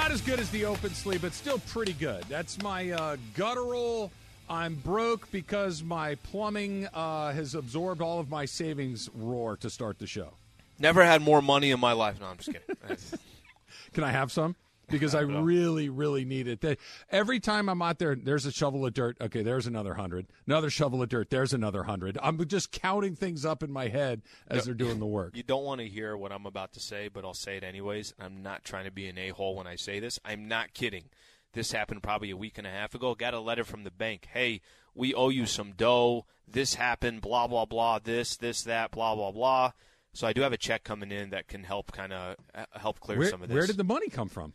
Not as good as the open sleeve, but still pretty good. That's my uh, guttural. I'm broke because my plumbing uh, has absorbed all of my savings roar to start the show. Never had more money in my life. No, I'm just kidding. Can I have some? Because I really, really need it. They- Every time I'm out there, there's a shovel of dirt. Okay, there's another hundred. Another shovel of dirt. There's another hundred. I'm just counting things up in my head as they're doing the work. you don't want to hear what I'm about to say, but I'll say it anyways. I'm not trying to be an a hole when I say this. I'm not kidding. This happened probably a week and a half ago. Got a letter from the bank. Hey, we owe you some dough. This happened. Blah blah blah. This this that. Blah blah blah. So I do have a check coming in that can help kind of uh, help clear Where, some of this. where did the money come from?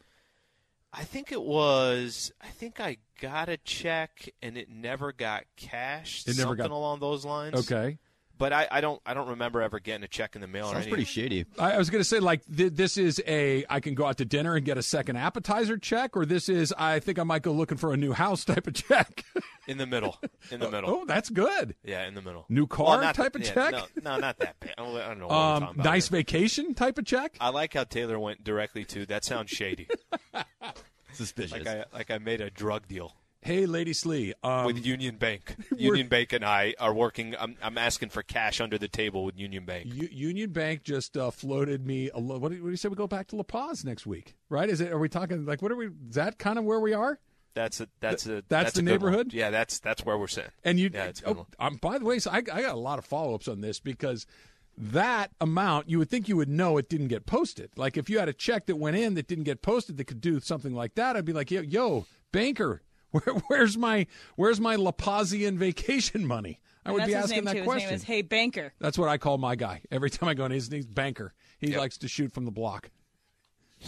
I think it was. I think I got a check and it never got cashed. It never something got- along those lines. Okay. But I, I don't. I don't remember ever getting a check in the mail. or Sounds any- pretty shady. I, I was going to say, like, th- this is a I can go out to dinner and get a second appetizer check, or this is I think I might go looking for a new house type of check. in the middle. In the middle. oh, that's good. Yeah, in the middle. New car Well, not type the- of yeah, check? No, no, not that bad. I don't I don't know. What Um, about nice here. vacation type of check. I like how Taylor went directly to. That sounds shady. Suspicious. like I like I made a drug deal Hey, Lady Slee. Um, with Union Bank. Union Bank and I are working. I'm, I'm asking for cash under the table with Union Bank. U- Union Bank just uh, floated me. A lo- what do you- what do you say? We go back to La Paz next week, right? Is it? Are we talking like what are we? Is that kind of where we are? That's a that's a that's the a neighborhood? Yeah, that's that's where we're sitting. And you, Yeah, it's a good oh, um, by the way, so I, I got a lot of follow ups on this because that amount you would think you would know it didn't get posted. Like if you had a check that went in that didn't get posted that could do something like that, I'd be like, yo, yo banker, where, where's my where's my La Pazian vacation money? I would be asking that too. question. His name is Hey Banker. That's what I call my guy. Every time I go in, his name's Banker. He Yep. likes to shoot from the block.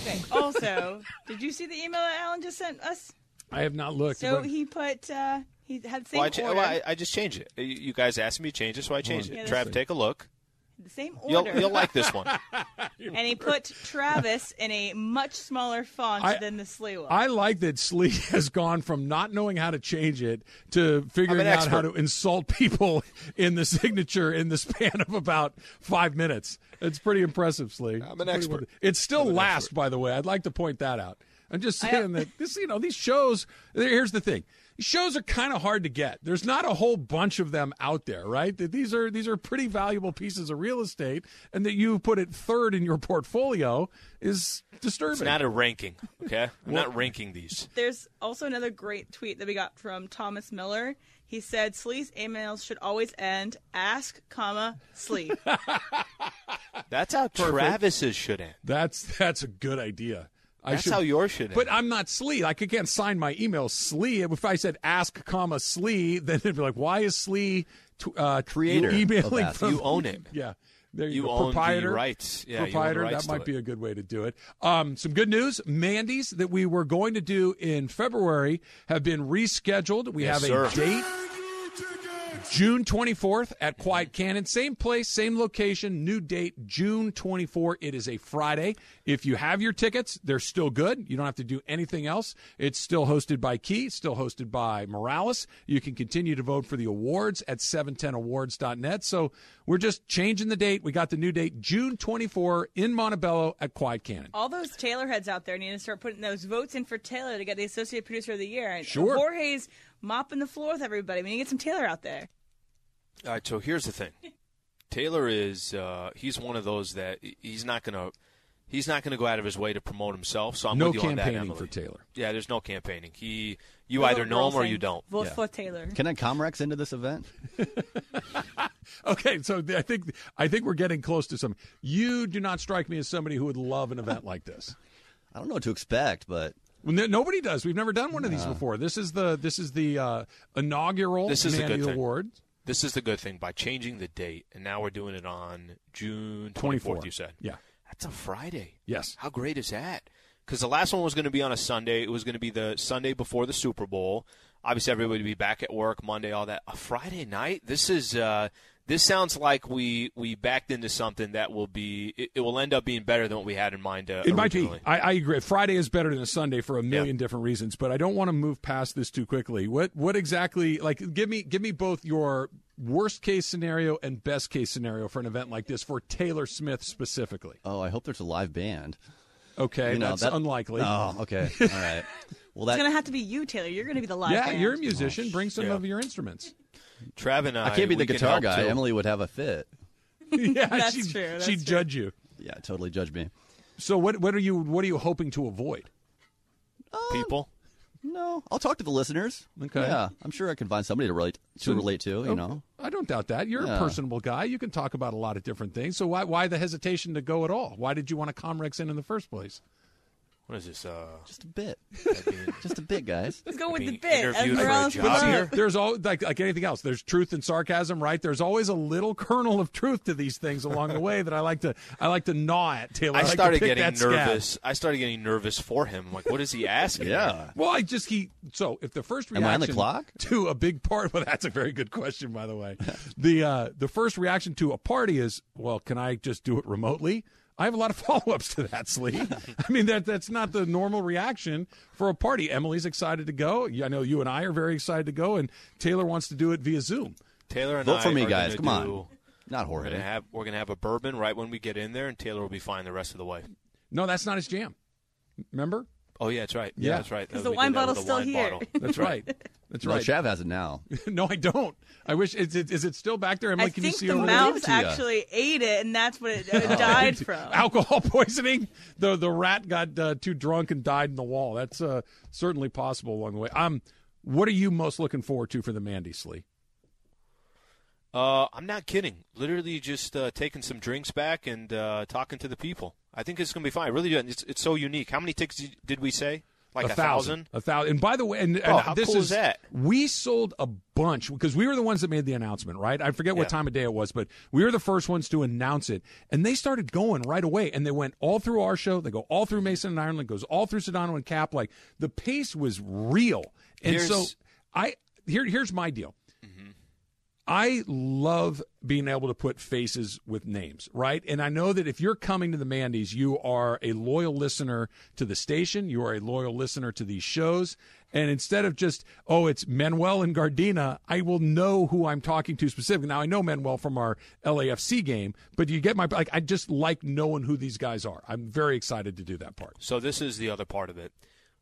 Okay. Also, did you see the email that Alan just sent us? I have not looked. So he put uh, he had the same Well, I, cha- well, I, I just changed it. You- You guys asked me to change it, so I changed Yeah, it. that's Trav, take a look. The same You'll order. you'll like this one. and he put Travis in a much smaller font I- than the Slee one. I like that Slee has gone from not knowing how to change it to figuring an out how to insult people in the signature in the span of about five minutes. It's pretty impressive, Slee. I'm an expert. well- It's still I'm last, expert. by the way. I'd like to point that out. I'm just saying that this, you know, these shows. Here's the thing: these shows are kind of hard to get. There's not a whole bunch of them out there, right? That these are these are pretty valuable pieces of real estate, and that you put it third in your portfolio is disturbing. It's not a ranking, okay? I'm not ranking these. There's also another great tweet that we got from Thomas Miller. He said Slee's emails should always end ask, comma, Slee. That's how Travis's should end. That's that's a good idea. I That's should, how yours should end. But I'm not Slee. Like I can't sign my email Slee. If I said ask, comma Slee, then it'd be like, why is Slee t- uh, Creator emailing from? You own it. Yeah. There you, You go. own the proprietor, rights. Yeah, you own the proprietor. rights that might be a good way to do it. Um, some good news: Mandy's that we were going to do in February have been rescheduled. We Yes, have a sir. date. June 24th at Quiet Cannon. Same place, same location, new date, June 24. It is a Friday. If you have your tickets, they're still good. You don't have to do anything else. It's still hosted by Key, still hosted by Morales. You can continue to vote for the awards at 710awards.net. So we're just changing the date. We got the new date, June 24 in Montebello at Quiet Cannon. All those Taylor heads out there need to start putting those votes in for Taylor to get the Associate Producer of the Year. And Sure. Jorge's mopping the floor with everybody. We need to get some Taylor out there. All right, so here's the thing. Taylor is uh, he's one of those that he's not gonna he's not gonna go out of his way to promote himself. So I'm No with you on that, campaigning Emily. for Taylor. Yeah, there's no campaigning. He you That's either know him or you don't. Vote Yeah. for Taylor. Can I Comrex into this event? Okay, so I think I think we're getting close to some. You do not strike me as somebody who would love an event like this. I don't know what to expect, but nobody does. We've never done one of these before. This is the this is the uh, inaugural This is a Mandy good thing. Award. This is the good thing by changing the date, and now we're doing it on June 24. 24th. You said, Yeah. that's a Friday. Yes. How great is that? Because the last one was going to be on a Sunday. It was going to be the Sunday before the Super Bowl. Obviously, everybody would be back at work Monday, all that. A Friday night. This is. Uh, this sounds like we we backed into something that will be. It, it will end up being better than what we had in mind. Uh, It might be. I, I agree. Friday is better than a Sunday for a million different reasons, but I don't want to move past this too quickly. What what exactly? Like, give me give me both your worst case scenario and best case scenario for an event like this for Taylor Smith specifically. oh, I hope there's a live band. Okay, You know, that's that- unlikely. Oh, okay. All right. Well, It's that gonna have to be you, Taylor. You're gonna be the live band. yeah, band. you're a musician. Bring some Yeah. of your instruments. Trav and I. I can't be the guitar guy. too. Emily would have a fit. yeah, That's she'd, true, that's she'd true. judge you. Yeah, totally judge me. So what what are you what are you hoping to avoid? Um, people. No, I'll talk to the listeners. Okay. Yeah, I'm sure I can find somebody to relate to relate to. You Oh, know. I don't doubt that. You're a personable guy. You can talk about a lot of different things. So why why the hesitation to go at all? Why did you want to Comrex in in the first place? What is this? Uh, Just a bit. Just a bit, guys. Let's go with being the bit. interviewed for a else job here? up. There's all like like anything else. There's truth and sarcasm, right? There's always a little kernel of truth to these things along the way that I like to I like to gnaw at. Taylor, I like to started pick getting that scab. nervous. I started getting nervous for him. I'm like, what is he asking? Yeah. Well, I just he so if the first Am reaction I on the clock? to a big part, well, that's a very good question, by the way. the uh, the first reaction to a party is, well, can I just do it remotely? I have a lot of follow ups to that, Slee. I mean, that that's not the normal reaction for a party. Emily's excited to go. I know you and I are very excited to go, and Taylor wants to do it via Zoom. Taylor and Vote I for me, are guys. gonna Come do- on. Not We're gonna have we're gonna have a bourbon right when we get in there, and Taylor will be fine the rest of the way. No, that's not his jam. Remember? Oh yeah, that's right. Yeah. that's right. 'Cause We the wine did bottle's still wine here. bottle. That's right. That's No, right. Chav has it now. no, I don't. I wish. Is it, is it still back there? Emily, I can you see the over mouse actually ate it, and that's what it, it died from. alcohol poisoning. The the rat got uh, too drunk and died in the wall. That's uh, certainly possible along the way. Um, what are you most looking forward to for the Mandy Slee? Uh, I'm not kidding. Literally just uh, taking some drinks back and uh, talking to the people. I think it's gonna be fine. I really do. It's it's so unique. How many tickets did- we say? Like a, thousand? A thousand. And by the way, and, oh, and Oh, how this cool is, is that? We sold a bunch because we were the ones that made the announcement, right? I forget what time of day it was, but we were the first ones to announce it, and they started going right away. And they went all through our show. They go all through Mason and Ireland. Goes all through Sedano and Cap. Like the pace was real. And so I here here's my deal. I love being able to put faces with names, right? And I know that if you're coming to the Mandy's, you are a loyal listener to the station, you are a loyal listener to these shows. And instead of just, oh, it's Manuel and Gardena, I will know who I'm talking to specifically. Now, I know Manuel from our LAFC game, but you get my, like, I just like knowing who these guys are. I'm very excited to do that part. So this is the other part of it.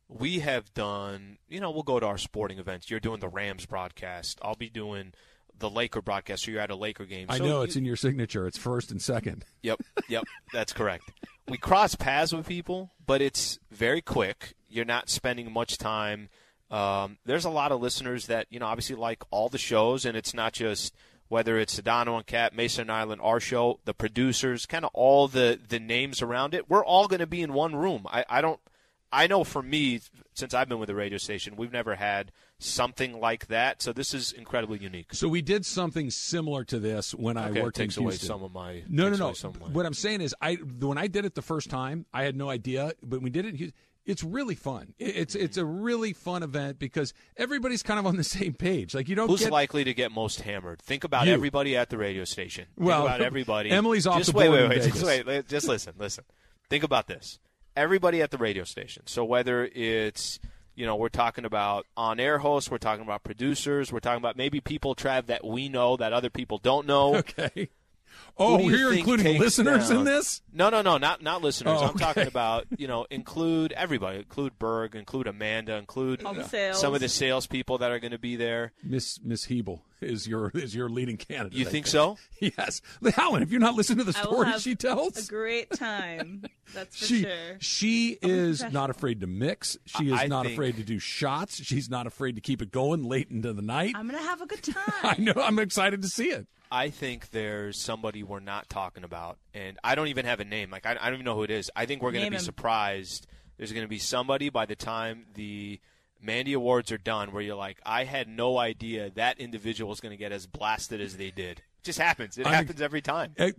We have done, you know, we'll go to our sporting events. You're doing the Rams broadcast. I'll be doing the Laker broadcast. So you're at a Laker game. I So know you- it's in your signature. It's first and second. Yep, yep, that's correct. We cross paths with people, but it's very quick. You're not spending much time. Um, there's a lot of listeners that you know obviously like all the shows, and it's not just whether it's Sedano and Cap, Mason Ireland, our show, the producers, kind of all the the names around it. We're all going to be in one room. I, I don't. I know for me, since I've been with the radio station, we've never had something like that. So this is incredibly unique. So we did something similar to this when I Okay, it worked takes in away Houston. some of my no, no, no. What I'm saying is, I when I did it the first time, I had no idea, but we did it. It's really fun. It- It's mm-hmm. it's a really fun event because everybody's kind of on the same page. Like you don't Who's get likely to get most hammered? Think about You. everybody at the radio station. Think Well, about everybody. Emily's off just the wait, board wait, in wait, just wait. Just listen, listen. Think about this. Everybody at the radio station. So whether it's you know we're talking about on-air hosts, we're talking about producers, we're talking about maybe people Trav that we know that other people don't know. okay. Oh, Who do you you're including takes listeners in this. No, no, no, not not listeners. Oh, I'm talking about you know include everybody, include Berg, include Amanda, include All the sales. some of the salespeople that are going to be there. Miss Miss Hebel is your is your leading candidate. You I think so? Yes, Helen. If you're not listening to the I will have she tells? A great time. That's for she sure. she oh, is not afraid to mix. She is I not think- afraid to do shots. She's not afraid to keep it going late into the night. I'm gonna have a good time. I know. I'm excited to see it. I think there's somebody we're not talking about, and I don't even have a name. Like I, I don't even know who it is. I think we're going to be him. surprised. There's going to be somebody by the time the Mandy Awards are done, where you're like, I had no idea that individual is going to get as blasted as they did. It just happens. It I- happens every time. Uh,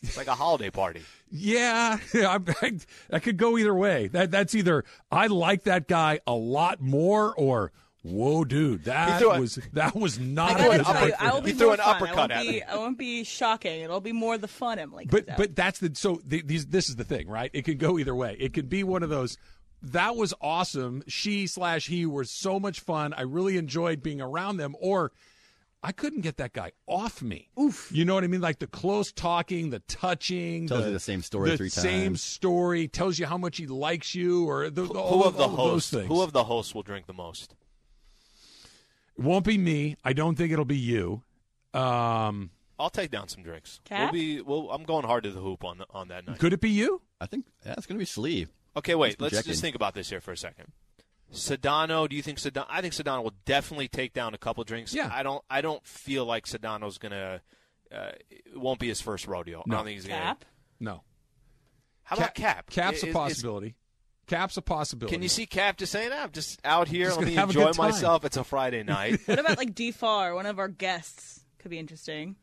It's like a holiday party. yeah, I, I, I could go either way. That that's either I like that guy a lot more, or whoa, dude, that threw a- was that was not. gotta what you, I will He be threw an fun. uppercut I won't at be, me. I won't be shocking. It'll be more the fun Emily. but out. but that's the so the, these this is the thing, right? It can go either way. It could be one of those. That was awesome. She slash he were so much fun. I really enjoyed being around them. Or I couldn't get that guy off me. Oof. You know what I mean? Like the close talking, the touching, Tells you the same story the three same story tells you how much he likes you, or the, Who all, of the all those hosts? things. Who of the hosts will drink the most? It won't be me. I don't think it'll be you. Um, I'll take down some drinks. Cap? We'll be. Well, I'm going hard to the hoop on the, on that night. could it be you? I think yeah, it's going to be Slee. Okay, wait. Let's projecting. just think about this here for a second. Sedano, do you think Sedano? I think Sedano will definitely take down a couple drinks. Yeah. I don't. I don't feel like Sedano's gonna. Uh, it won't be his first rodeo. No. I don't think he's Cap. gonna. No. How about Cap? Cap's Is- a is- possibility. Cap's a possibility. Can you see Cap just saying, that "I'm just out here. Just Let me gonna have a enjoy myself. It's a Friday night." What about like D Farr, one of our guests? Could be interesting.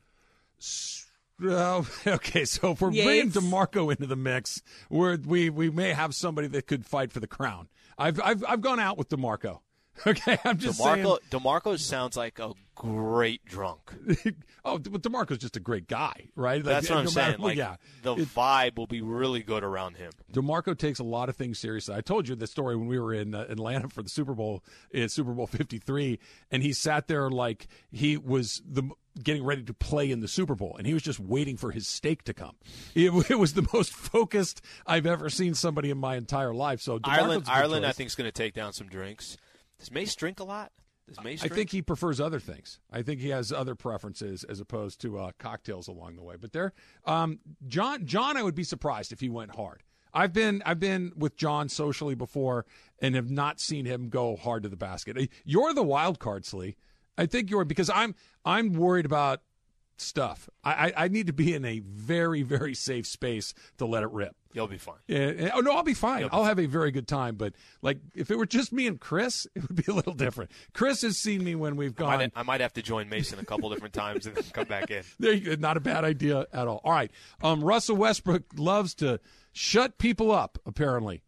Well, okay, so if we're bringing Demarco into the mix, we're, we we may have somebody that could fight for the crown. I've I've I've gone out with Demarco. Okay, I'm just Demarco. Demarco sounds like a great drunk. oh, but Demarco's just a great guy, right? Like, That's what I'm no matter- saying. Like yeah, the It- vibe will be really good around him. Demarco takes a lot of things seriously. I told you the story when we were in uh, Atlanta for the Super Bowl, Super Bowl 53, and he sat there like he was the getting ready to play in the Super Bowl, and he was just waiting for his steak to come. It, it was the most focused I've ever seen somebody in my entire life. So DeMarco's Ireland, Ireland, I think is going to take down some drinks. Does Mace drink a lot? Does Mace I drink? think he prefers other things. I think he has other preferences as opposed to uh, cocktails along the way. But there, um, John, John, I would be surprised if he went hard. I've been I've been with John socially before and have not seen him go hard to the basket. Uh, You're the wild card, Slee. I think you're because I'm I'm worried about stuff. I, I I need to be in a very very safe space to let it rip. You'll be fine. Yeah, oh no, I'll be fine. Be I'll have a very good time. But like, if it were just me and Chris, it would be a little different. Chris has seen me when we've I gone. might, I might have to join Mason a couple different times and then come back in. There you go. Not a bad idea at all. All right. Um, Russell Westbrook loves to shut people up, apparently,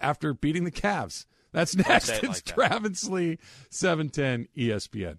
after beating the Cavs. That's next. it It's like that. Travis Lee, 710 ESPN.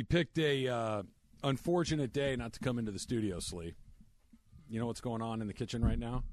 You picked a uh, unfortunate day not to come into the studio, Slee. You know what's going on in the kitchen right now?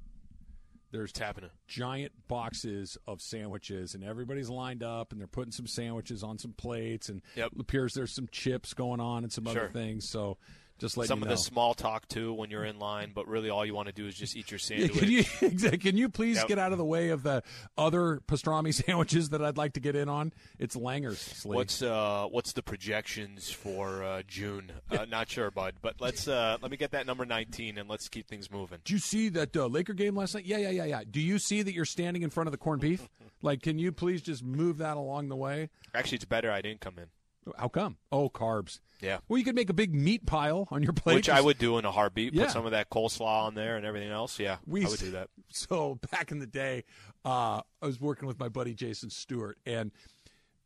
There's It's happening. giant boxes of sandwiches, and everybody's lined up, and they're putting some sandwiches on some plates, and Yep. it appears there's some chips going on and some other Sure. things. So, just let Some you of the small talk too when you're in line, but really all you want to do is just eat your sandwich. can you can you please Yep. get out of the way of the other pastrami sandwiches that I'd like to get in on? It's Langer's. Slee. What's uh what's the projections for uh, June? Uh, not sure, bud, but let's uh, let me get that number 19 and let's keep things moving. Did you see that uh, Laker game last night? Yeah, yeah, yeah, yeah. Do you see that you're standing in front of the corned beef? like, can you please just move that along the way? Actually, it's better I didn't come in. How come? Oh, carbs. Yeah. Well, you could make a big meat pile on your plate. Which I would do in a heartbeat. Yeah. Put some of that coleslaw on there and everything else. Yeah, We I would do that. So back in the day, uh, I was working with my buddy Jason Stewart, and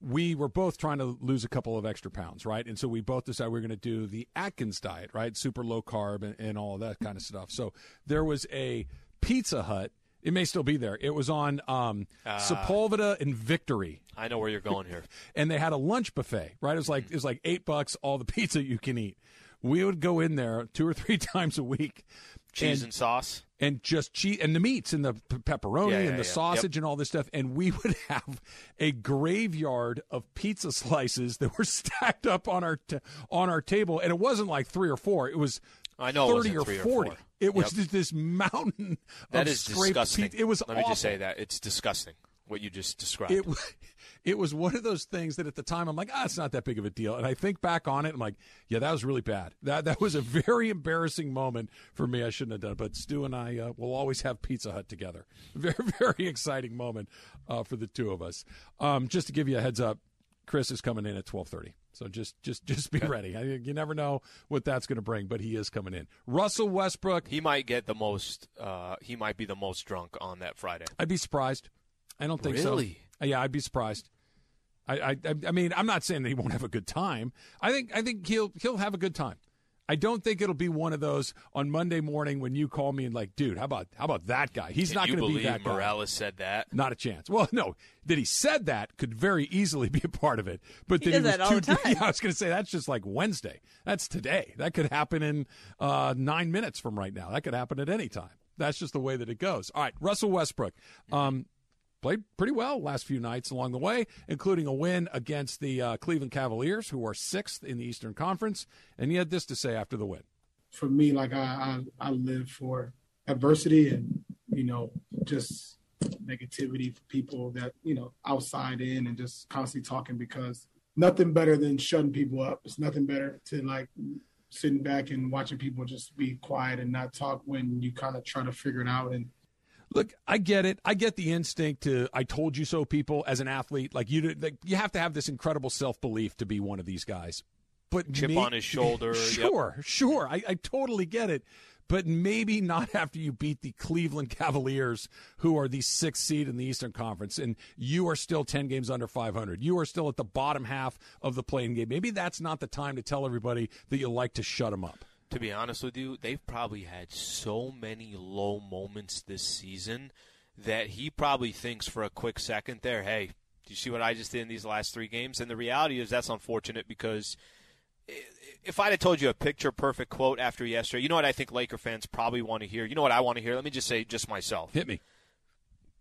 we were both trying to lose a couple of extra pounds, right? And so we both decided we were going to do the Atkins diet, right? Super low carb and, and all that kind of stuff. So there was a Pizza Hut. It may still be there. It was on um, Ah. Sepulveda and Victory I know where you're going here. and they had a lunch buffet, right? It was like it was like eight bucks all the pizza you can eat. We would go in there two or three times a week, Cheese and, sauce. and just cheese and the meats and the pepperoni Yeah, yeah, and the yeah. sausage and all this stuff. And we would have a graveyard of pizza slices that were stacked up on our t- on our table, and it wasn't like three or four; it was I know thirty or or forty. four. It was Yep. this mountain That of is disgusting. pizza. It was Let me just say that it's disgusting what you just described. It, it was one of those things that at the time I'm like, ah, it's not that big of a deal. And I think back on it, I'm like, yeah, that was really bad. That that was a very embarrassing moment for me. I shouldn't have done it. But Stu and I uh, will always have Pizza Hut together. Very, very exciting moment uh, for the two of us. Um, just to give you a heads up, Chris is coming in at twelve thirty. So just just just be ready. I, you never know what that's going to bring, but he is coming in. Russell Westbrook. He might get the most. Uh, he might be the most drunk on that Friday. I'd be surprised. I don't think Really? so. Yeah, I'd be surprised. I, I I mean, I'm not saying that he won't have a good time. I think I think he'll he'll have a good time. I don't think it'll be one of those on Monday morning when you call me and like, dude, how about how about that guy? He's Can not going to be believe that guy. Morales said that? Not a chance. Well, no, that he said that could very easily be a part of it. But He that does he was that all too, the time. Yeah, I was going to say that's just like Wednesday. That's today. That could happen in uh, nine minutes from right now. That could happen at any time. That's just the way that it goes. All right, Russell Westbrook. Um, played pretty well last few nights along the way, including a win against the uh, Cleveland Cavaliers, who are sixth in the Eastern Conference. And he had this to say after the win. for me, like I, I, I live for adversity and, you know, just negativity for people that, you know, outside in and just constantly talking because nothing better than shutting people up. It's nothing better to like sitting back and watching people just be quiet and not talk when you kind of try to figure it out. And Look, I get it. I get the instinct to "I told you so." People as an athlete, like you, like, you have to have this incredible self belief to be one of these guys. But Chip may- on his shoulder, yep. Sure, sure. I, I totally get it. But maybe not after you beat the Cleveland Cavaliers, who are the sixth seed in the Eastern Conference, and you are still 10 games under 500. You are still at the bottom half of the playing game. Maybe that's not the time to tell everybody that you like to shut them up. To be honest with you, they've probably had so many low moments this season that he probably thinks for a quick second there, hey, do you see what I just did in these last three games? And the reality is that's unfortunate because if I'd have told you a picture perfect quote after yesterday, you know what I think Laker fans probably want to hear? You know what I want to hear? Let me just say just myself. Hit me.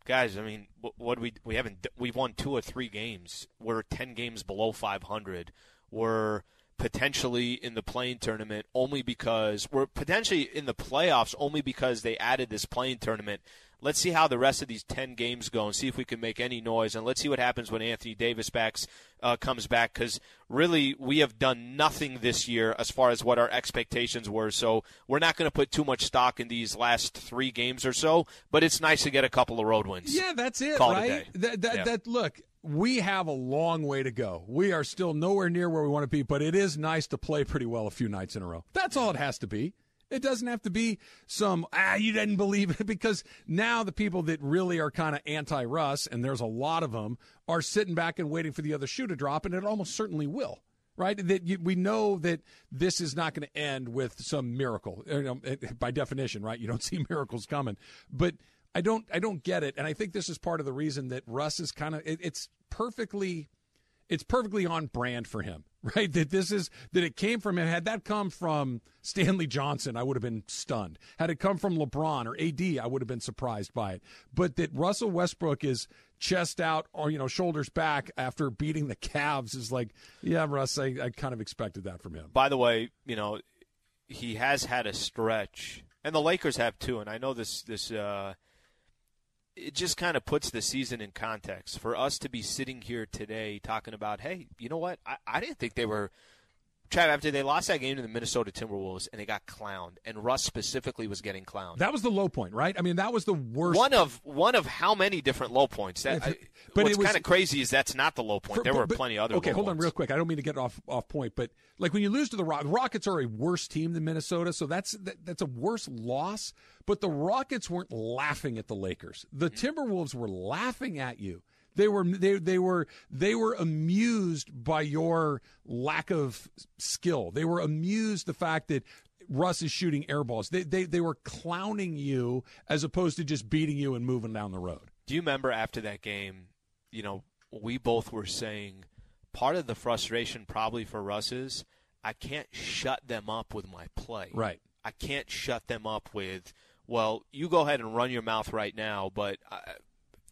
Guys, I mean, what, we we haven't we've won two or three games. We're 10 games below 500. We're potentially in the play-in tournament only because we're potentially in the playoffs only because they added this play-in tournament. Let's see how the rest of these 10 games go and see if we can make any noise. And let's see what happens when Anthony Davis backs, uh, comes back because really we have done nothing this year as far as what our expectations were. So we're not going to put too much stock in these last three games or so, but it's nice to get a couple of road wins. Yeah, that's it, Call right? day. That, that, Yeah. that, look, we have a long way to go. We are still nowhere near where we want to be, but it is nice to play pretty well a few nights in a row. That's all it has to be. It doesn't have to be some, ah, you didn't believe it, because now the people that really are kind of anti Russ, and there's a lot of them, are sitting back and waiting for the other shoe to drop, and it almost certainly will. Right, that we know that this is not going to end with some miracle. You know, by definition, right? You don't see miracles coming, but I don't I don't get it, and I think this is part of the reason that Russ is kind of it, it's perfectly it's perfectly on brand for him, right? That this is that it came from him. Had that come from Stanley Johnson, I would have been stunned. Had it come from LeBron or AD, I would have been surprised by it. But that Russell Westbrook is chest out or you know shoulders back after beating the Cavs is like, yeah, Russ, I, I kind of expected that from him. By the way, you know, he has had a stretch, and the Lakers have too. And I know this this uh, it just kind of puts the season in context for us to be sitting here today talking about, hey, you know what? I, I didn't think they were. Trav, after they lost that game to the Minnesota Timberwolves and they got clowned, and Russ specifically was getting clowned. That was the low point, right? I mean, that was the worst. one of one of how many different low points? That, I, but what's kind of crazy is that's not the low point. For- there but- were but- plenty other. Okay, hold on real quick. I don't mean to get off off point, but like when you lose to the Rockets, Rockets are a worse team than Minnesota, so that's that, that's a worse loss. But the Rockets weren't laughing at the Lakers. The Mm-hmm. Timberwolves were laughing at you. They were they they were they were amused by your lack of skill. They were amused the fact that Russ is shooting air balls. They they they were clowning you as opposed to just beating you and moving down the road. Do you remember after that game, you know, we both were saying part of the frustration probably for Russ is I can't shut them up with my play. Right. I can't shut them up with, well, you go ahead and run your mouth right now, but uh,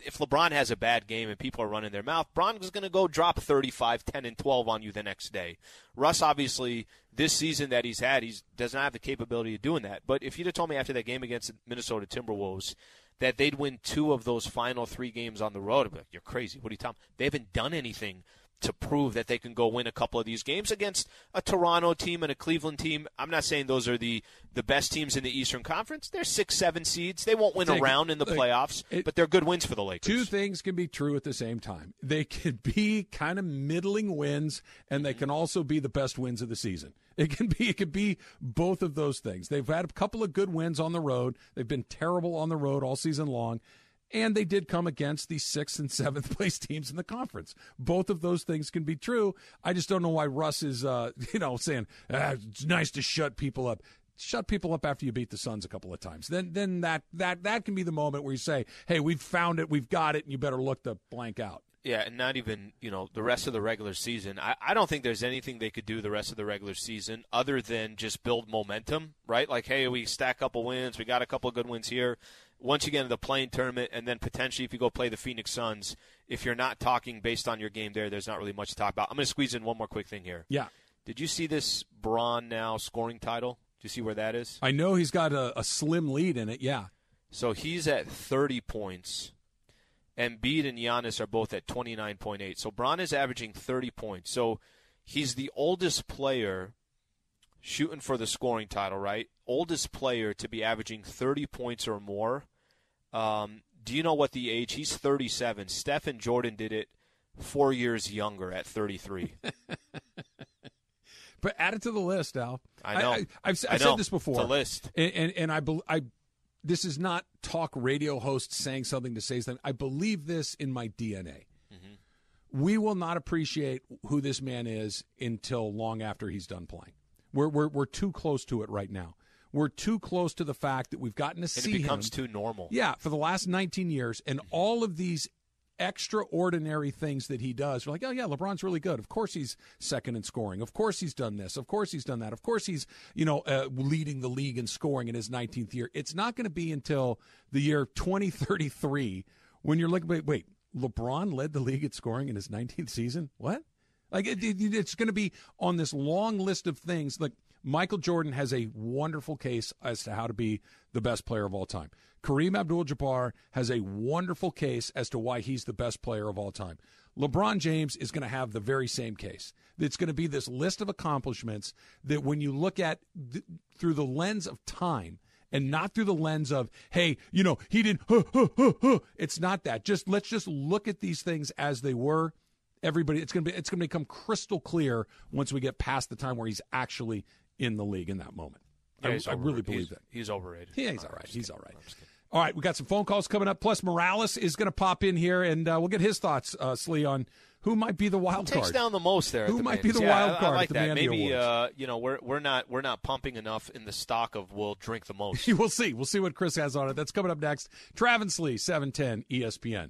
if LeBron has a bad game and people are running their mouth, Bron is going to go drop 35, 10, and 12 on you the next day. Russ, obviously, this season that he's had, he does not have the capability of doing that. But if you'd have told me after that game against the Minnesota Timberwolves that they'd win two of those final three games on the road, I'd be like, you're crazy. What are you talking? They haven't done anything to prove that they can go win a couple of these games against a Toronto team and a Cleveland team. I'm not saying those are the, the best teams in the Eastern Conference. They're six, seven seeds. They won't win a round in the playoffs, it- but they're good wins for the Lakers. Two things can be true at the same time. They can be kind of middling wins, and they mm-hmm. can also be the best wins of the season. It can be it can be both of those things. They've had a couple of good wins on the road. They've been terrible on the road all season long. And they did come against the sixth and seventh place teams in the conference. Both of those things can be true. I just don't know why Russ is, uh, you know, saying ah, it's nice to shut people up shut people up after you beat the Suns a couple of times. Then then that that that can be the moment where you say, "Hey, we've found it, we've got it, and you better look the blank out." Yeah, and not even you know the rest of the regular season. I, I don't think there's anything they could do the rest of the regular season other than just build momentum, right? Like, hey, we stack up a wins, we got a couple good wins here. Once you get into the play-in tournament, and then potentially if you go play the Phoenix Suns, if you're not talking based on your game there, there's not really much to talk about. I'm going to squeeze in one more quick thing here. Yeah, Did you see this Bron now scoring title? Do you see where that is? I know he's got a, a slim lead in it. Yeah, So he's at 30 points. Embiid and Giannis are both at 29.8. So Bron is averaging 30 points. So he's the oldest player shooting for the scoring title, right? Oldest player to be averaging 30 points or more. Um, do you know what the age? He's 37. Steph and Jordan did it four years younger at 33. but add it to the list, Al. I know. I, have I I've know. said this before. It's a list. and and, and I, bel I this is not talk radio host saying something to say something. I believe this in my DNA. Mm-hmm. We will not appreciate who this man is until long after he's done playing. We're we're we're too close to it right now. We're too close to the fact that we've gotten to And see it becomes him. too normal. Yeah, for the last 19 years, and all of these extraordinary things that he does. We're like, oh yeah, LeBron's really good. Of course he's second in scoring. Of course he's done this. Of course he's done that. Of course he's you know uh, leading the league in scoring in his 19th year. It's not going to be until the year 2033 when you're looking. Wait, wait, LeBron led the league at scoring in his 19th season. What? Like it, it- it's going to be on this long list of things. Like Michael Jordan has a wonderful case as to how to be the best player of all time. Kareem Abdul-Jabbar has a wonderful case as to why he's the best player of all time. LeBron James is going to have the very same case. It's going to be this list of accomplishments that when you look at th- through the lens of time and not through the lens of hey you know he didn't huh, huh, huh, huh. it's not that just let's just look at these things as they were everybody it's going to be it's going to become crystal clear once we get past the time where he's actually in the league in that moment Yeah, I, I really believe He's- that He's overrated. yeah, he's all right. He's all right. I'm just kidding. All right, we got some phone calls coming up. Plus, Morales is going to pop in here, and uh, we'll get his thoughts, uh, Slee, on who might be the wild takes card. down the most there. Who the might be the Yeah, wild card I like at the that. Maybe uh, you know we're we're not we're not pumping enough in the stock of we'll drink the most. we'll see. We'll see what Chris has on it. That's coming up next. Travis Lee, seven ten ESPN.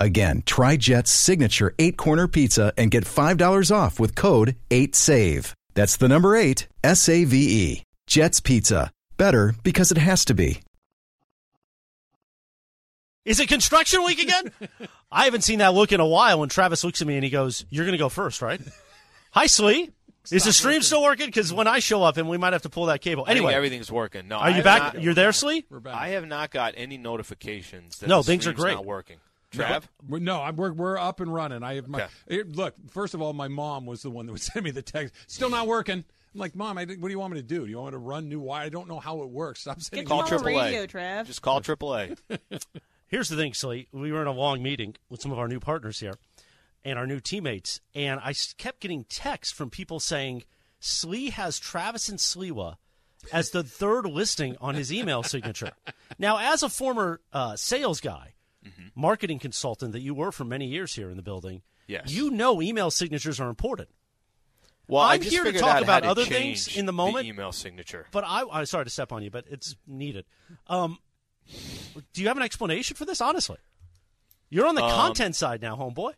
Again, try Jet's signature eight corner pizza and get $5 off with code 8SAVE. That's the number eight, S A V E. Jet's Pizza. Better because it has to be. Is it construction week again? I haven't seen that look in a while when Travis looks at me and he goes, You're going to go first, right? Hi, Slee. Is the stream still working? Because when I show up, and we might have to pull that cable. I think Anyway, everything's working. No, are I you back? not- You're there, Slee? We're back. I have not got any notifications. That No, the things are stream's great. Not working. Trav, We're- No, I'm, we're, we're up and running. I have my Okay. here, look. First of all, my mom was the one that would send me the text. Still not working. I'm like, mom, I, what do you want me to do? Do you want me to run new wire? I don't know how it works. Stop sending Get Call me them AAA. radio, Trav. just call AAA. Here's the thing, Slee. We were in a long meeting with some of our new partners here and our new teammates, and I kept getting texts from people saying Slee has Travis and Sliwa as the third listing on his email signature. Now, as a former uh, sales guy, marketing consultant that you were for many years here in the building, Yes. you know email signatures are important. Well, I'm here to talk about to other things in the moment. email signature. But I, I'm sorry to step on you, but it's needed. Um, do you have an explanation for this? Honestly, you're on the Um, content side now, homeboy.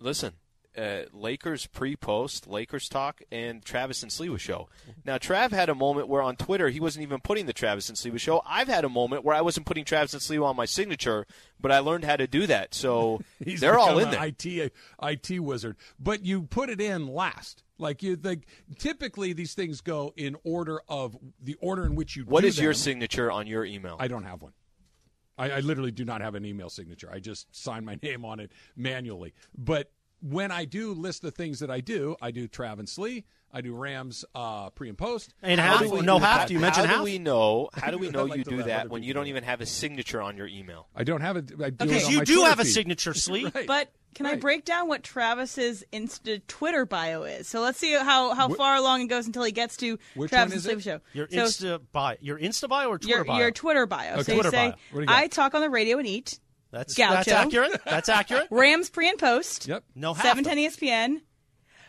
Listen, uh, Lakers pre-post, Lakers talk, and Travis and Sliwa show. Now, Trav had a moment where on Twitter he wasn't even putting the Travis and Sliwa show. I've had a moment where I wasn't putting Travis and Sliwa on my signature, but I learned how to do that. So He's they're all in there. IT IT wizard, but you put it in last. Like you think, typically these things go in order of the order in which you. What is your signature on your email? I don't have one. I, I literally do not have an email signature. I just sign my name on it manually. But when I do list the things that I do, I do Trav and Slee. I do Rams uh, pre and post. And How half, do we no do half. Do you mention how half? do we know? How do we know like you do that when you don't even have a signature on your email? I don't have it. I do Okay. it you do Twitter have a signature, Slee. Right. But can I break down what Travis's Insta Twitter bio is? So let's see how, how far along it goes until he gets to Which Travis one and it? Sleep Show. Your so Insta bio, your Insta bio or Twitter your, bio? your Twitter bio. Okay. So Twitter you say, bio. What do you got? I talk on the radio and eat. That's Gaucho. that's accurate. That's accurate. Rams pre and post. Yep. No half. 710 ESPN.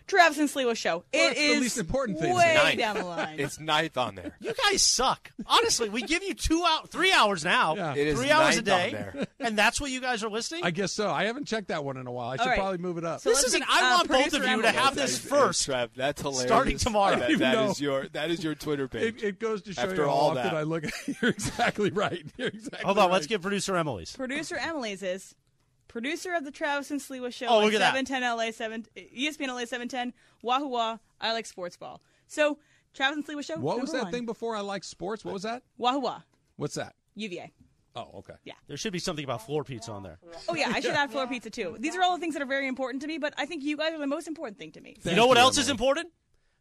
Travis and Sliwa Show. Well, it that's the least important thing. way Ninth. down the line. It's ninth on there. You guys suck. Honestly, we give you two out, three hours now, Yeah. It is three hours a day, on there. and that's what you guys are listening. I guess so. I haven't checked that one in a while. I should right. probably move it up. So this is an. see, I uh, want both of you to have this first. Trev, that's hilarious. Starting tomorrow. That- I don't that even is your that is your Twitter page. it, it goes to show After you how all often that. I look at. You're exactly right. You're exactly Hold on, right. let's get producer Emily's. Producer Emily's is producer of the Travis and Sliwa Show. Oh, on look at that. 710 LA 7 ESPN LA 710 Wahoo Wah. I like sports ball. So Travis and Sliwa Show. What was that one. thing before I like sports? What was that? Wahoo Wah. What's that? UVA. Oh, okay. Yeah. There should be something about floor pizza on there. Oh yeah, I should add floor pizza too. These are all the things that are very important to me, but I think you guys are the most important thing to me. you know what you, else is important?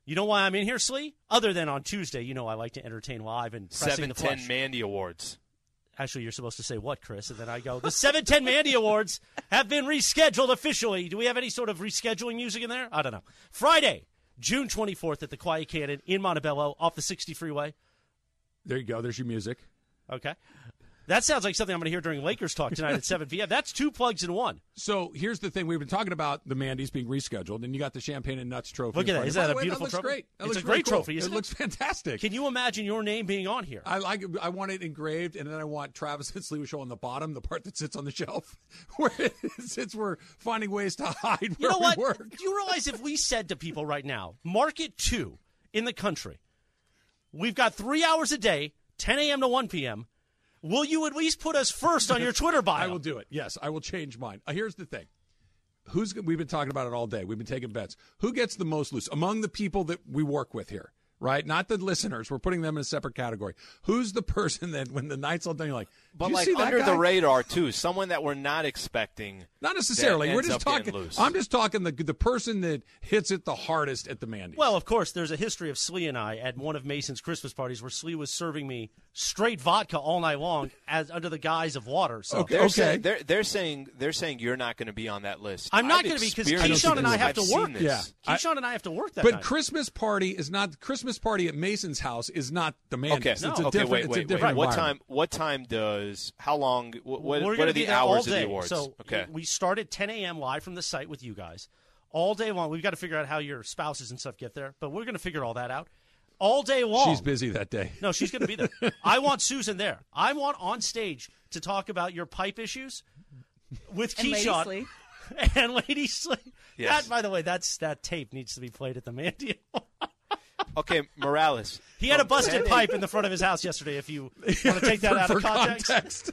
You know why I'm in here, Slee? Other than on Tuesday, you know I like to entertain live and pressing Seven the ten. Mandy Awards. Actually, you're supposed to say what, Chris? And then I go, the 710 Mandy Awards have been rescheduled officially. Do we have any sort of rescheduling music in there? I don't know. Friday, June 24th at the Quiet Cannon in Montebello off the 60 freeway. There you go. There's your music. Okay. That sounds like something I'm going to hear during Lakers talk tonight at 7 p.m. That's two plugs in one. So here's the thing: we've been talking about the Mandy's being rescheduled, and you got the Champagne and Nuts trophy. Look at that. Is that a way, beautiful that looks trophy? Great. That It's looks a great cool. trophy, isn't it it? looks fantastic. Can you imagine your name being on here? I like. I want it engraved, and then I want Travis and Sliwa show on the bottom, the part that sits on the shelf, where it, since we're finding ways to hide where You know what? work. Do you realize if we said to people right now, market two in the country, we've got three hours a day, 10 a.m. to 1 p.m., will you at least put us first on your Twitter bio? I will do it. Yes, I will change mine. Uh, here's the thing. Who's we've been talking about it all day. We've been taking bets. Who gets the most loose among the people that we work with here? Right, not the listeners. We're putting them in a separate category. Who's the person that, when the night's all done, you're like, But "Did you like see that under guy?" the radar too, someone that we're not expecting. Not necessarily. We're just talking. loose. I'm just talking the the person that hits it the hardest at the Mandy. Well, of course, there's a history of Slee and I at one of Mason's Christmas parties where Slee was serving me straight vodka all night long as under the guise of water. So Okay. They're saying they're, they're saying they're saying you're not going to be on that list. I'm not going to be because experienced Keyshawn and I have I've to work. this. Yeah. I- Keyshawn and I have to work that but night. Christmas party is not Christmas party at Mason's house is not the Mandy's. Okay. It's a okay. different. Wait. it's a Wait. different Wait. What time? What time does? How long? What, what, We're what are the hours of the awards? So okay. we start at 10 a.m. live from the site with you guys all day long. We've got to figure out how your spouses and stuff get there, but we're going to figure all that out all day long. She's busy that day. No, she's going to be there. I want Susan there. I want on stage to talk about your pipe issues with And Lady Keyshawn Slee. and Lady Slee. Yes. That, by the way, that's that tape needs to be played at the Mandy. okay, Morales. he had a busted pipe in the front of his house yesterday. If you want to take that for, out of context, context.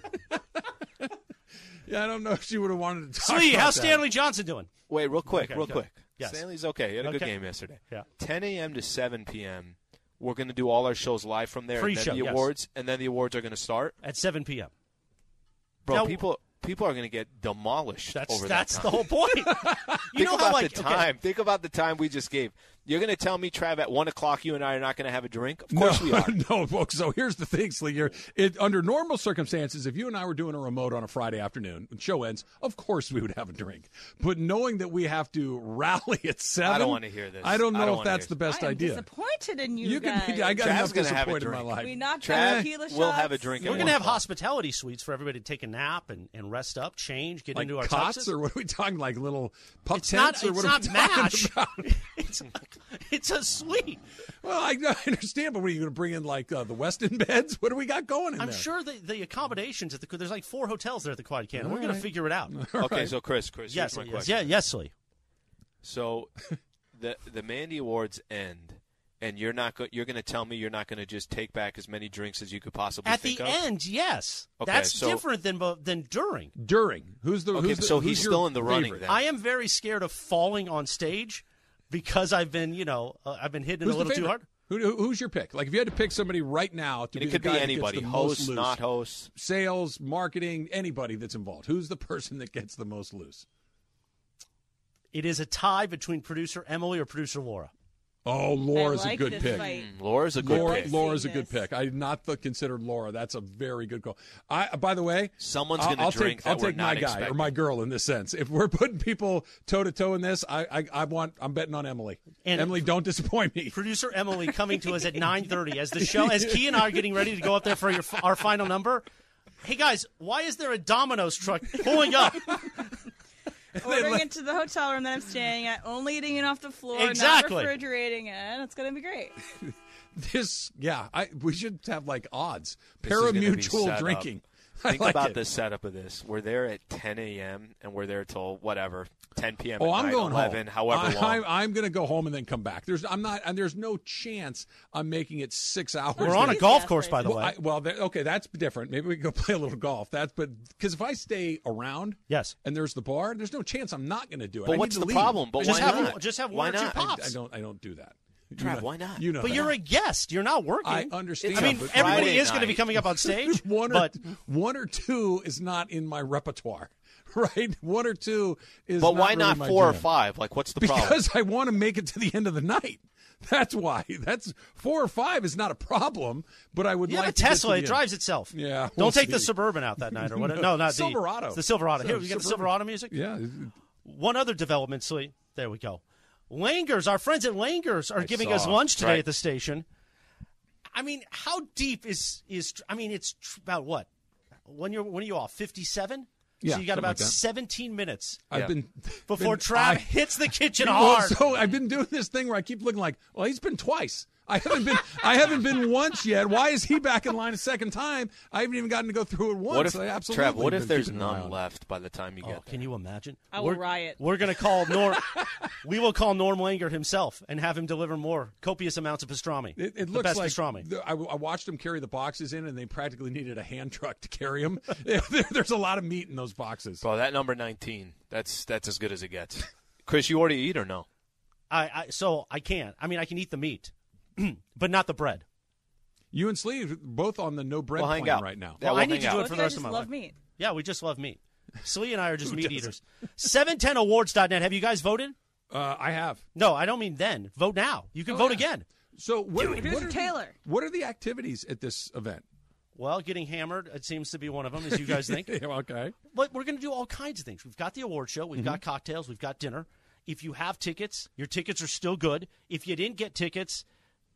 Yeah, I don't know if she would have wanted to talk Slee, about how's that. Stanley Johnson doing? Wait, real quick, Okay, real go. quick. Yes. Stanley's okay. He had a good Okay. game yesterday. Yeah. 10 a.m. to 7 p.m. We're going to do all our shows live from there, and Pre-show, then the yes. awards, and then the awards are going to start. At 7 p.m. Bro, Now- people people are going to get demolished That's over that's that the whole point. you Think know about how like the okay, time. Think about the time we just gave. You're going to tell me, Trav, at one o'clock, you and I are not going to have a drink? Of No, course we are. no. Well, so here's the thing, Slee. You're, it, under normal circumstances, if you and I were doing a remote on a Friday afternoon, and show ends, of course we would have a drink. But knowing that we have to rally at seven, I don't wanna hear this. I don't I know don't if that's the this. best I am idea. disappointed in you, You guys. can be. I got Trav's enough gonna have a disappointed in my drink. life. we knocked Trav out tequila will have a drink We're going to have hospitality suites for everybody to take a nap and, and rest up, change, get like into our cots, tuxes. or what are we talking? Like little pup It's not. tents, or It's what are not we talking mash. about? it's it's a suite. Well, I, I understand, but what are you going to bring in? Like uh, the Westin beds? What do we got going in I'm there? sure the, the accommodations at the there's like four hotels there at the Quiet Cannon. We're All going to figure it out. Okay, so Chris, Chris, yes, here's my yes, question. yeah, yes, Lee. So the the Mandy Awards end, and you're not go- you're going to tell me you're not going to just take back as many drinks as you could possibly At the of? end, yes. Okay, That's so- different than than during. During who's the Okay, who's the, so who's he's still in the running then. I am very scared of falling on stage because I've been, you know, uh, I've been hitting it Who's a little too hard. Who, who- who's your pick? Like if you had to pick somebody right now to And be it could the be guy that anybody, the host, loose. not host. sales, marketing, anybody that's involved. Who's the person that gets the most loose? It is a tie between producer Emily or producer Laura. Oh, Laura's I like a good pick. fight. Mm, Laura's a good Laura, pick. Laura's a good pick. I had not th- considered Laura. That's a very good call. I, by the way, Someone's gonna I'll drink Take, that I'll we're take my not guy or my girl in this sense. If we're putting people toe to toe in this, I, I, I want. I'm betting on Emily. And- Emily, don't disappoint me. Producer Emily coming to us at 9:30 as the show as Key and I are getting ready to go up there for your, our final number. Hey guys, why is there a Domino's truck pulling up? Ordering it to the hotel room that I'm staying at, only eating it off the floor, Exactly. not refrigerating it. It's gonna be great. This, yeah, I we should have like odds. This is gonna be Parimutuel set up. Think like about it. the setup of this. We're there at 10 a.m. and we're there till whatever 10 p.m. Oh, I'm night, going 11, home. however long. I, I'm going to go home and then come back. There's, I'm not, and there's no chance I'm making it six hours. We're on a golf course, by the Well, way. I, well okay, that's different. Maybe we can go play a little golf. That's but because if I stay around, Yes. and there's the bar, there's no chance I'm not going to do it. But I what's the leave. problem? But just why have not? just have Why one or two not? I. I don't. I don't do that. Trav, know- why not? You know, but that. you're a guest. You're not working. I understand. I mean, everybody Friday is going to be coming up on stage, one or but one or two is not in my repertoire, right? One or two is. But why really not four or five? Like, what's the problem? Because I want to make it to the end of the night. That's why. That's four or five is not a problem, but I would you like have a to get to Tesla. the It end. drives itself. Yeah, Don't we'll take the. Suburban out that night or whatever. No, not the Silverado. The Silverado. Here, So, we get the Silverado music. Yeah, One other development, Slee. There we go. Langers, our friends at Langers are I giving saw. us lunch today Right. at the station. I mean, how deep is is? I mean, it's tr- about what? When you're when are you off? Fifty seven. Yeah, So you got about like seventeen minutes I've Yeah. been before been- Trav I- hits the kitchen Well, hard. so I've been doing this thing where I keep looking like, well, he's been twice. I haven't been. I haven't been once yet. Why is he back in line a second time? I haven't even gotten to go through it once. what if, I absolutely. Trav? What if there's keeping an eye none on it. left by the time you Oh, get there? can you imagine? I will we're, riot. We're going to call Norm. we will call Norm Langer himself and have him deliver more copious amounts of pastrami. It, it the looks best like pastrami. the- I, I watched them carry the boxes in, and they practically needed a hand truck to carry them. There- there's a lot of meat in those boxes. Bro, that number 19, that's that's as good as it gets. Chris, you already eat or no? I, I so I can't. I mean, I can eat the meat, but not the bread. You and Sleeve both on the no bread We'll hang plan out. right now. Yeah, Well, we'll I need hang to out. do it for you the rest of just my love life. meat. Yeah, we just love meat. Slee and I are just meat eaters. 710awards.net. Have you guys voted? Uh, I have. No, I don't mean then. Vote now. You can Oh, vote yeah. again. So what, what, are Taylor. The, what are the activities at this event? Well, getting hammered, it seems to be one of them, as you guys think. Yeah, okay. But we're going to do all kinds of things. We've got the award show, we've Mm-hmm. got cocktails, we've got dinner. If you have tickets, your tickets are still good. If you didn't get tickets,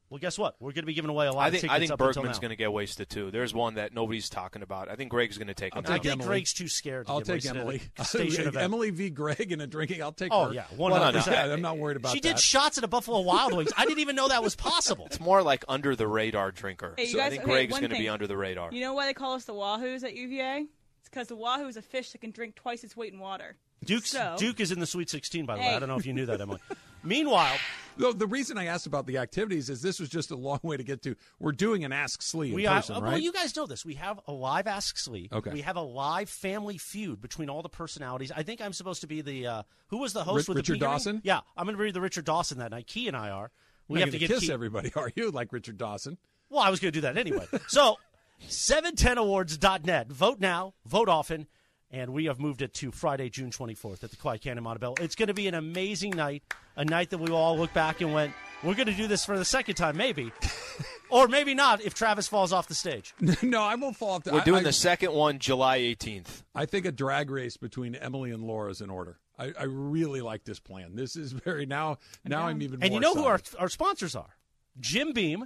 well, guess what? We're going to be giving away a lot I of think tickets I think up Bergman's going to get wasted too. There's one that nobody's talking about. I think Greg's going to take I'll him. I think Emily. Greg's too scared to I'll take Emily. a station event. Emily v. Greg and a drinking. I'll take Oh, her. yeah, Well, no, no. 100%. I'm not worried about she that. did shots at a Buffalo Wild Wings. I didn't even know that was possible. It's more like under the radar drinker. Hey, you so I think okay, Greg's one going to be under the radar. You know why they call us the Wahoos at UVA? It's because the Wahoo is a fish that can drink twice its weight in water. Duke's, So- Duke is in the Sweet 16, by the way. I don't know if you knew that, Emily. Meanwhile, No, the reason I asked about the activities is this was just a long way to get to. We're doing an Ask Slee in we person, are, right? well, you guys know this. We have a live Ask Slee. Okay. We have a live family feud between all the personalities. I think I'm supposed to be the uh, who was the host Ri- with Richard the? Dawson? Yeah, I'm going to be the Richard Dawson that night. Key and I are. We have to kiss Key. everybody, are you? Like Richard Dawson? Well, I was going to do that anyway. so, 710awards.net. Vote now, vote often, and we have moved it to Friday, June 24th at the Quiet Cannon Montebello. It's going to be an amazing night, a night that we all look back and went, we're going to do this for the second time, maybe. or maybe not if Travis falls off the stage. no, I won't fall off. The, We're I- doing I, the second one July 18th. I think a drag race between Emily and Laura is in order. I, I really like this plan. This is very now. Now I'm even. And more you know who our, our sponsors are? Jim Beam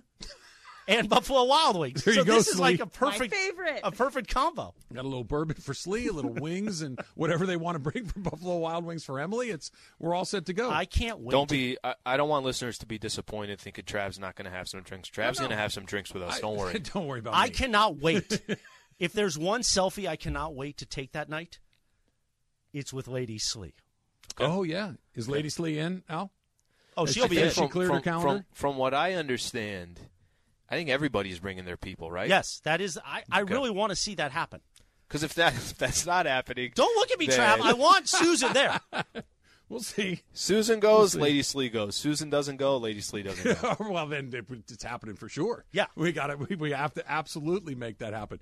and Buffalo Wild Wings. There so you go, this is like a perfect, My favorite. a perfect combo. Got a little bourbon for Slee, a little wings, and whatever they want to bring for Buffalo Wild Wings for Emily. It's we're all set to go. I can't wait. Don't to- be. I, I don't want listeners to be disappointed thinking Trav's not going to have some drinks. Trav's no. going to have some drinks with us. I- don't worry. don't worry about I me. cannot wait. if there's one selfie I cannot wait to take that night, it's with Lady Slee. Oh yeah, is Lady Slee in Al? Oh, she'll be in. she cleared her calendar? From, from what I understand, I think everybody's bringing their people, right? Yes, that is. I, I Okay. really want to see that happen. Because if that if that's not happening, Don't look at me, then- Trav. I want Susan there. We'll see. Susan goes, see. Lady Slee goes. Susan doesn't go, Lady Slee doesn't go. well, then it's happening for sure. Yeah. we got it. we, we have to absolutely make that happen.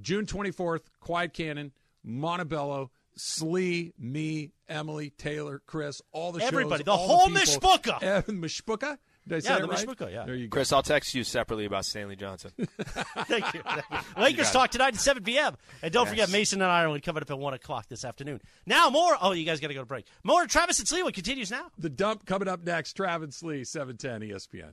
June twenty fourth, Quiet Cannon, Montebello, Slee, me, Emily, Taylor, Chris, all the Everybody, shows, the all whole people. Mishpucha. Eh, Mishpucha. Did I say Yeah, the right? Mishpucha, yeah. There you go. Chris, I'll text you separately about Stanley Johnson. Thank you. Lakers talk tonight at 7 p.m. And don't Yes. forget Mason and Ireland coming up at 1 o'clock this afternoon. Now, more. Oh, you guys got to go to break. More Travis and Sleewood continues now. The dump coming up next. Travis Lee, seven ten E ESPN.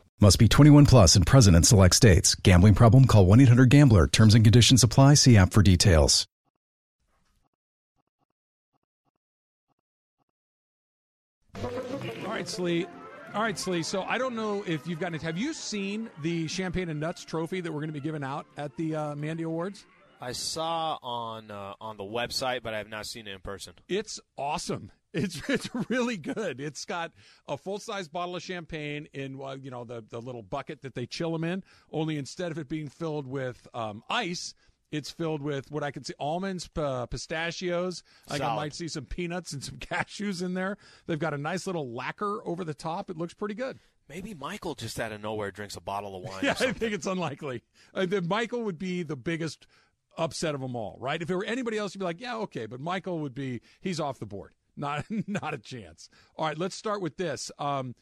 Must be 21 plus and present in select states. Gambling problem? Call 1 800 Gambler. Terms and conditions apply. See app for details. All right, Slee. All right, Slee. So I don't know if you've gotten it. Have you seen the Champagne and Nuts trophy that we're going to be giving out at the uh, Mandy Awards? I saw on uh, on the website, but I have not seen it in person. It's awesome. It's it's really good. It's got a full size bottle of champagne in uh, you know the the little bucket that they chill them in. Only instead of it being filled with um, ice, it's filled with what I can see almonds, uh, pistachios. Like I might see some peanuts and some cashews in there. They've got a nice little lacquer over the top. It looks pretty good. Maybe Michael just out of nowhere drinks a bottle of wine. Yeah, I think it's unlikely. Uh, Michael would be the biggest upset of them all, right? If it were anybody else, you'd be like, yeah, okay, but Michael would be he's off the board. Not not a chance. All right, let's start with this. Um,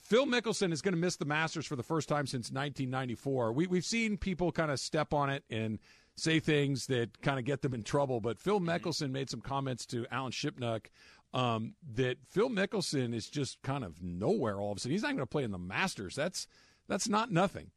Phil Mickelson is going to miss the Masters for the first time since 1994. We, we've seen people kind of step on it and say things that kind of get them in trouble, but Phil Mickelson made some comments to Alan Shipnuck um, that Phil Mickelson is just kind of nowhere all of a sudden. He's not going to play in the Masters. That's that's not nothing.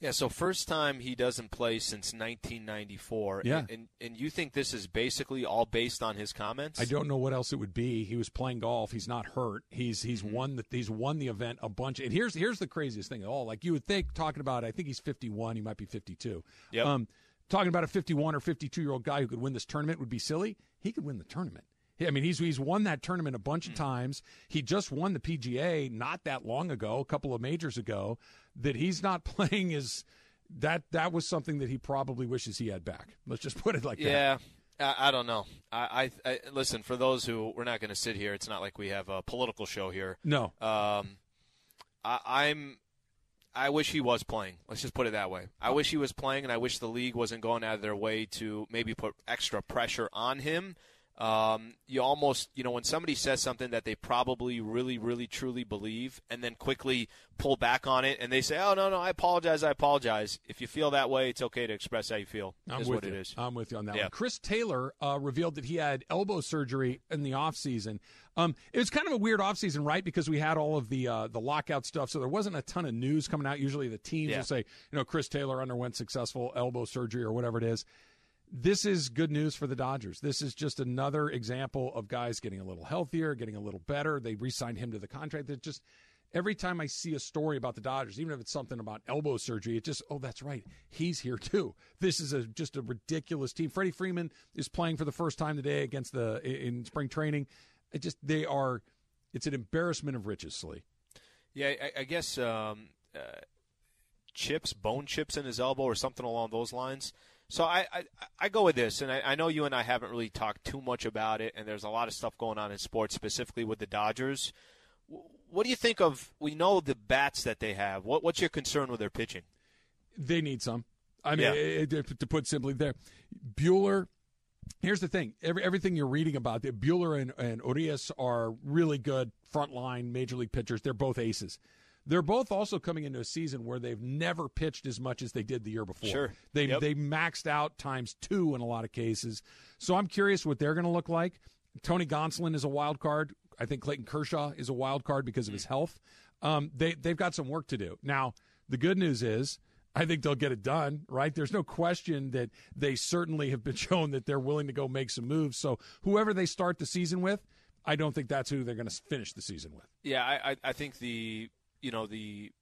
Yeah, so first time he doesn't play since 1994. Yeah. And, and, and you think this is basically all based on his comments? I don't know what else it would be. He was playing golf. He's not hurt. He's he's won the he's won the event a bunch. And here's here's the craziest thing of all. Like you would think, talking about, I think he's 51. He might be 52. Yep. Um, talking about a 51 or 52 year old guy who could win this tournament would be silly. He could win the tournament. I mean, he's he's won that tournament a bunch of times. He just won the PGA not that long ago, a couple of majors ago. That he's not playing is that that was something that he probably wishes he had back. Let's just put it like that. Yeah. I, I don't know. I, I, I listen for those who we're not going to sit here. It's not like we have a political show here. No. Um, I, I'm. I wish he was playing. Let's just put it that way. I wish he was playing, and I wish the league wasn't going out of their way to maybe put extra pressure on him. Um, you almost, you know, when somebody says something that they probably really, really, truly believe, and then quickly pull back on it, and they say, "Oh no, no, I apologize, I apologize." If you feel that way, it's okay to express how you feel. I'm with what you. it is. I'm with you on that Yeah. one. Chris Taylor uh, revealed that he had elbow surgery in the offseason. Um, it was kind of a weird offseason, right? Because we had all of the uh, the lockout stuff, so there wasn't a ton of news coming out. Usually the teams Yeah. will say, you know, Chris Taylor underwent successful elbow surgery or whatever it is. This is good news for the Dodgers. This is just another example of guys getting a little healthier, getting a little better. They re-signed him to the contract. That just every time I see a story about the Dodgers, even if it's something about elbow surgery, it just oh that's right, he's here too. This is a just a ridiculous team. Freddie Freeman is playing for the first time today against the in spring training. It just they are. It's an embarrassment of riches, Slee. Yeah, I, I guess um, uh, chips, bone chips in his elbow, or something along those lines. So I, I, I go with this, and I, I know you and I haven't really talked too much about it, and there's a lot of stuff going on in sports, specifically with the Dodgers. What do you think of? We know the bats that they have. What, what's your concern with their pitching? They need some. I mean, Yeah. it- it- to put simply, there, Buehler. Here's the thing: Every, everything you're reading about, the Buehler and, and Urias are really good frontline major league pitchers. They're both aces. They're both also coming into a season where they've never pitched as much as they did the year before. Sure. They Yep. they maxed out times two in a lot of cases. So I'm curious what they're going to look like. Tony Gonsolin is a wild card. I think Clayton Kershaw is a wild card because of his health. Um, they they've got some work to do. Now, the good news is. I think they'll get it done, right? There's no question that they certainly have been shown that they're willing to go make some moves. So whoever they start the season with, I don't think that's who they're going to finish the season with. Yeah, I, I, I think the you know the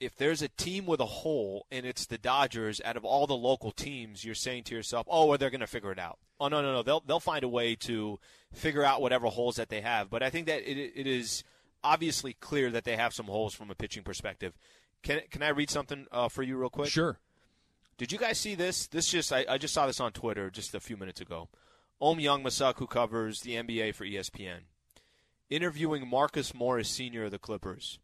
if there's a team with a hole and it's the Dodgers, out of all the local teams, you're saying to yourself, "Oh, well, they're going to figure it out." Oh no, no, no, they'll they'll find a way to figure out whatever holes that they have. But I think that it, it is obviously clear that they have some holes from a pitching perspective. Can can I read something uh, for you real quick? Sure. Did you guys see this? This just I, I just saw this on Twitter just a few minutes ago. Ohm Youngmisuk, who covers the NBA for ESPN, interviewing Marcus Morris, senior of the Clippers.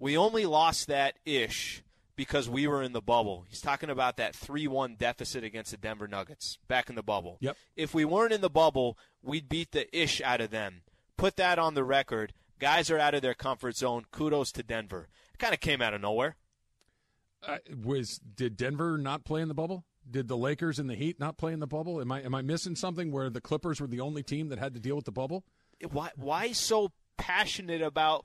We only lost that ish because we were in the bubble. He's talking about that 3 1 deficit against the Denver Nuggets back in the bubble. Yep. If we weren't in the bubble, we'd beat the ish out of them. Put that on the record. Guys are out of their comfort zone. Kudos to Denver. It kind of came out of nowhere. Uh, was did Denver not play in the bubble? Did the Lakers and the Heat not play in the bubble? Am I am I missing something where the Clippers were the only team that had to deal with the bubble? Why why so passionate about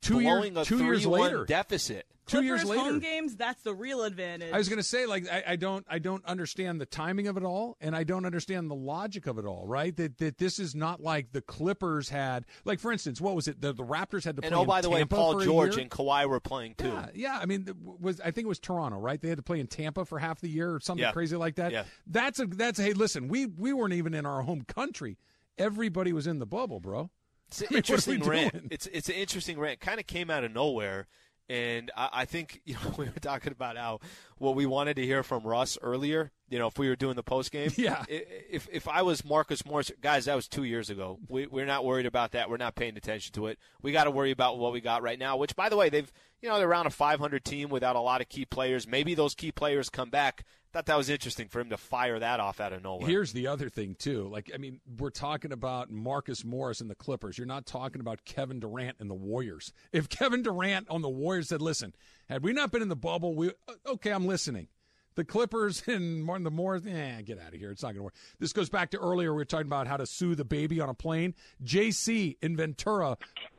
Two years a two years later. deficit? Two years later. home games, that's the real advantage. I was going to say, like, I, I don't, I don't understand the timing of it all, and I don't understand the logic of it all. Right? That that this is not like the Clippers had, like, for instance, what was it? The, the Raptors had to And play. oh, in by the way, Tampa Paul George and Kawhi were playing too. Yeah, yeah. I mean, was I think it was Toronto, right? They had to play in Tampa for half the year or something Yeah. crazy like that. Yeah. That's a that's a, hey, listen, we we weren't even in our home country. Everybody was in the bubble, bro. It's an I mean, what are we interesting rant. doing? It's it's an interesting rant. Kind of came out of nowhere, and I, I think you know we were talking about how what we wanted to hear from Russ earlier. You know, if we were doing the post game, Yeah. If if I was Marcus Morris, guys, that was two years ago. We, we're not worried about that. We're not paying attention to it. We got to worry about what we got right now. Which, by the way, they've you know they're around a 500 team without a lot of key players. Maybe those key players come back. Thought that was interesting for him to fire that off out of nowhere. Here's the other thing too. Like, I mean, we're talking about Marcus Morris and the Clippers. You're not talking about Kevin Durant and the Warriors. If Kevin Durant on the Warriors said, "Listen, had we not been in the bubble, we uh, okay, I'm listening." The Clippers and Martin the Morris, eh, get out of here. It's not going to work. This goes back to earlier. We were talking about how to sue the baby on a plane. JC in Ventura,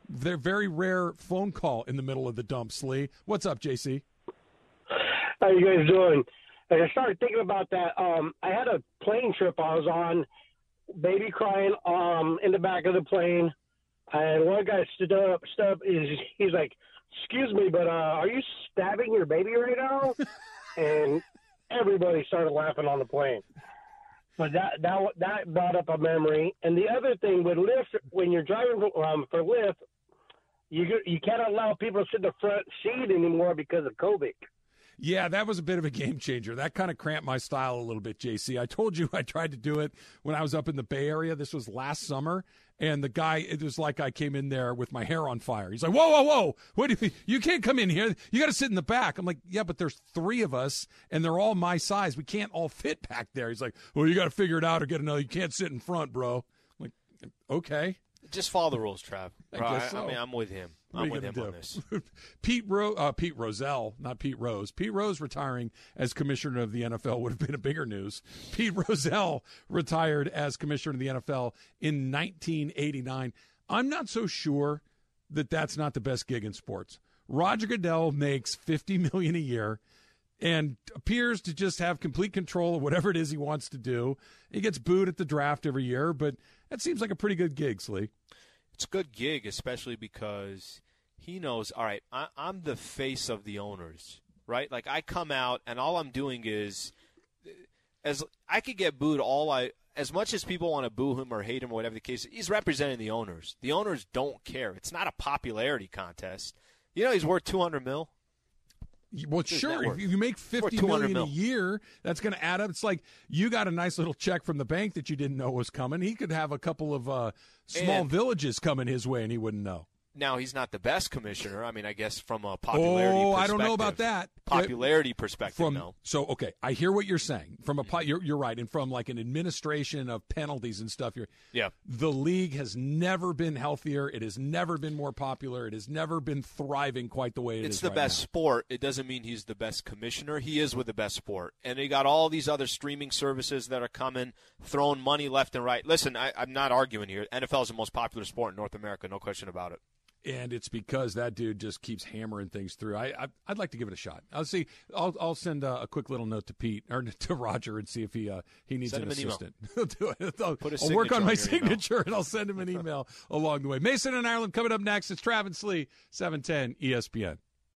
their very rare phone call in the middle of the dumps. Lee, what's up, JC? How you guys doing? I started thinking about that. Um, I had a plane trip I was on, baby crying um, in the back of the plane, and one guy stood up. Stood up. Is he's like, "Excuse me, but uh, are you stabbing your baby right now?" and everybody started laughing on the plane. But that that that brought up a memory. And the other thing with Lyft, when you're driving um, for Lyft, you you can't allow people to sit in the front seat anymore because of COVID. Yeah, that was a bit of a game changer. That kind of cramped my style a little bit, JC. I told you I tried to do it when I was up in the Bay Area. This was last summer, and the guy, it was like I came in there with my hair on fire. He's like, "Whoa, whoa, whoa! What do you? You can't come in here. You got to sit in the back." I'm like, "Yeah, but there's three of us, and they're all my size. We can't all fit back there." He's like, "Well, you got to figure it out or get another. You can't sit in front, bro." I'm like, okay. Just follow the rules, Trav. I so. mean, I'm with him. What I'm with him gonna on this. Pete Ro- uh, Pete Rozelle, not Pete Rose. Pete Rose retiring as commissioner of the NFL would have been a bigger news. Pete Rozelle retired as commissioner of the NFL in 1989. I'm not so sure that that's not the best gig in sports. Roger Goodell makes 50 million a year and appears to just have complete control of whatever it is he wants to do. He gets booed at the draft every year, but that seems like a pretty good gig, Slee. It's a good gig, especially because he knows. All right, I, I'm the face of the owners, right? Like I come out and all I'm doing is, as I could get booed all I. As much as people want to boo him or hate him or whatever the case, he's representing the owners. The owners don't care. It's not a popularity contest. You know he's worth 200 mil. Well, his sure. If you make fifty million fifty 200 million a year, that's going to add up. It's like you got a nice little check from the bank that you didn't know was coming. He could have a couple of uh, small And- villages coming his way, and he wouldn't know. Now he's not the best commissioner. I mean, I guess from a popularity. Perspective. Oh, I don't know about that. Popularity perspective, from no. so okay i hear what you're saying from a po- you're, you're right and from like an administration of penalties and stuff you're Yeah. the league has never been healthier it has never been more popular it has never been thriving quite the way it it is It's the right best now. sport. It doesn't mean he's the best commissioner. He is with the best sport. And you got all these other streaming services that are coming, throwing money left and right. Listen, I, I'm not arguing here. NFL is the most popular sport in North America, no question about it. And it's because that dude just keeps hammering things through. I, I I'd like to give it a shot. I'll see. I'll I'll send a, a quick little note to Pete or to Roger and see if he uh, he needs Send an assistant. He'll do it. I'll, I'll work on my your email. signature and I'll send him an email along the way. Mason and Ireland coming up next. It's Travis Lee, seven ten ESPN.